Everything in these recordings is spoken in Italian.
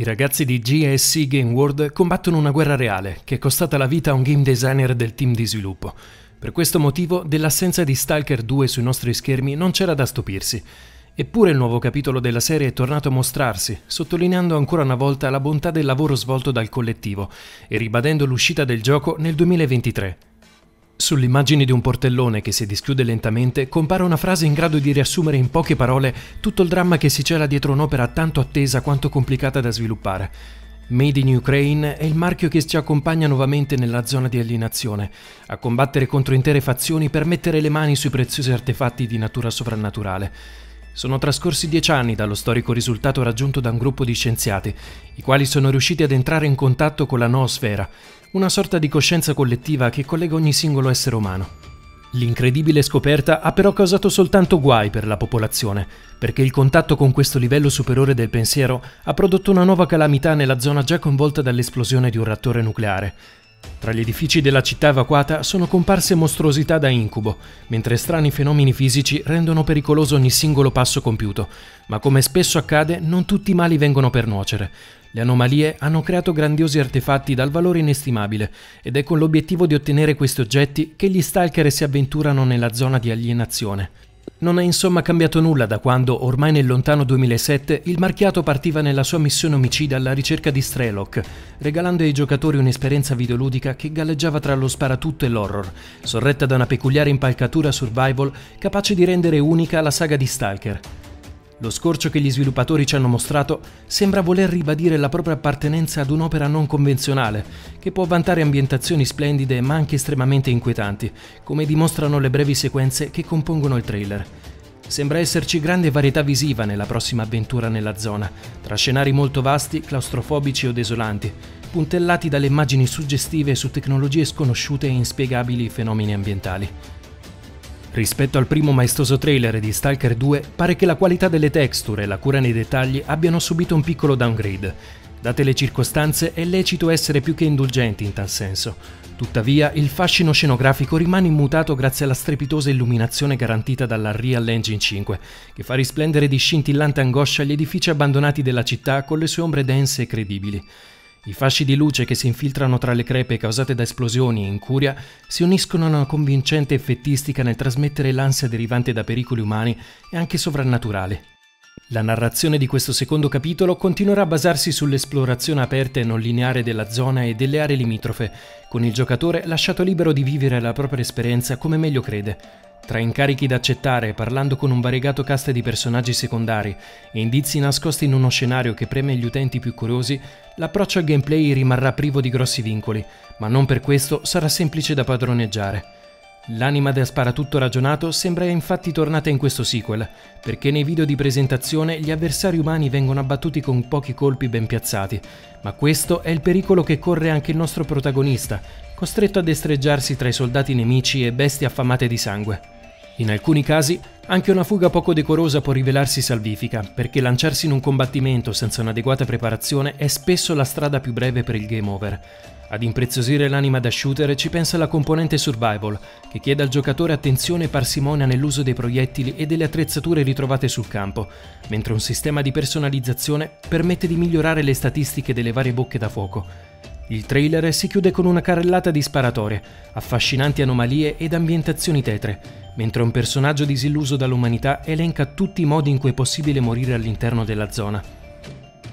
I ragazzi di GSC Game World combattono una guerra reale che è costata la vita a un game designer del team di sviluppo. Per questo motivo, dell'assenza di Stalker 2 sui nostri schermi non c'era da stupirsi. Eppure il nuovo capitolo della serie è tornato a mostrarsi, sottolineando ancora una volta la bontà del lavoro svolto dal collettivo e ribadendo l'uscita del gioco nel 2023. Sull'immagine di un portellone che si dischiude lentamente compare una frase in grado di riassumere in poche parole tutto il dramma che si cela dietro un'opera tanto attesa quanto complicata da sviluppare. Made in Ukraine è il marchio che ci accompagna nuovamente nella zona di alienazione, a combattere contro intere fazioni per mettere le mani sui preziosi artefatti di natura sovrannaturale. Sono trascorsi dieci anni dallo storico risultato raggiunto da un gruppo di scienziati, i quali sono riusciti ad entrare in contatto con la noosfera, una sorta di coscienza collettiva che collega ogni singolo essere umano. L'incredibile scoperta ha però causato soltanto guai per la popolazione, perché il contatto con questo livello superiore del pensiero ha prodotto una nuova calamità nella zona già coinvolta dall'esplosione di un reattore nucleare, tra gli edifici della città evacuata sono comparse mostruosità da incubo, mentre strani fenomeni fisici rendono pericoloso ogni singolo passo compiuto, ma come spesso accade non tutti i mali vengono per nuocere. Le anomalie hanno creato grandiosi artefatti dal valore inestimabile ed è con l'obiettivo di ottenere questi oggetti che gli stalker si avventurano nella zona di alienazione. Non è insomma cambiato nulla da quando, ormai nel lontano 2007, il marchiato partiva nella sua missione omicida alla ricerca di Strelok, regalando ai giocatori un'esperienza videoludica che galleggiava tra lo sparatutto e l'horror, sorretta da una peculiare impalcatura survival capace di rendere unica la saga di Stalker. Lo scorcio che gli sviluppatori ci hanno mostrato sembra voler ribadire la propria appartenenza ad un'opera non convenzionale, che può vantare ambientazioni splendide ma anche estremamente inquietanti, come dimostrano le brevi sequenze che compongono il trailer. Sembra esserci grande varietà visiva nella prossima avventura nella zona, tra scenari molto vasti, claustrofobici o desolanti, puntellati dalle immagini suggestive su tecnologie sconosciute e inspiegabili fenomeni ambientali. Rispetto al primo maestoso trailer di Stalker 2, pare che la qualità delle texture e la cura nei dettagli abbiano subito un piccolo downgrade. Date le circostanze, è lecito essere più che indulgenti in tal senso. Tuttavia, il fascino scenografico rimane immutato grazie alla strepitosa illuminazione garantita dalla Real Engine 5, che fa risplendere di scintillante angoscia gli edifici abbandonati della città con le sue ombre dense e credibili. I fasci di luce che si infiltrano tra le crepe causate da esplosioni e incuria si uniscono a una convincente effettistica nel trasmettere l'ansia derivante da pericoli umani e anche sovrannaturali. La narrazione di questo secondo capitolo continuerà a basarsi sull'esplorazione aperta e non lineare della zona e delle aree limitrofe, con il giocatore lasciato libero di vivere la propria esperienza come meglio crede, tra incarichi da accettare, parlando con un variegato cast di personaggi secondari e indizi nascosti in uno scenario che preme gli utenti più curiosi, l'approccio al gameplay rimarrà privo di grossi vincoli, ma non per questo sarà semplice da padroneggiare. L'anima del sparatutto ragionato sembra infatti tornata in questo sequel, perché nei video di presentazione gli avversari umani vengono abbattuti con pochi colpi ben piazzati, ma questo è il pericolo che corre anche il nostro protagonista, costretto a destreggiarsi tra i soldati nemici e bestie affamate di sangue. In alcuni casi anche una fuga poco decorosa può rivelarsi salvifica, perché lanciarsi in un combattimento senza un'adeguata preparazione è spesso la strada più breve per il game over. Ad impreziosire l'anima da shooter ci pensa la componente survival, che chiede al giocatore attenzione e parsimonia nell'uso dei proiettili e delle attrezzature ritrovate sul campo, mentre un sistema di personalizzazione permette di migliorare le statistiche delle varie bocche da fuoco. Il trailer si chiude con una carrellata di sparatorie, affascinanti anomalie ed ambientazioni tetre, mentre un personaggio disilluso dall'umanità elenca tutti i modi in cui è possibile morire all'interno della zona.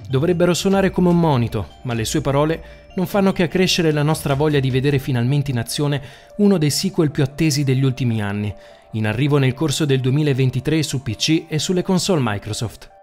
Dovrebbero suonare come un monito, ma le sue parole non fanno che accrescere la nostra voglia di vedere finalmente in azione uno dei sequel più attesi degli ultimi anni, in arrivo nel corso del 2023 su PC e sulle console Microsoft.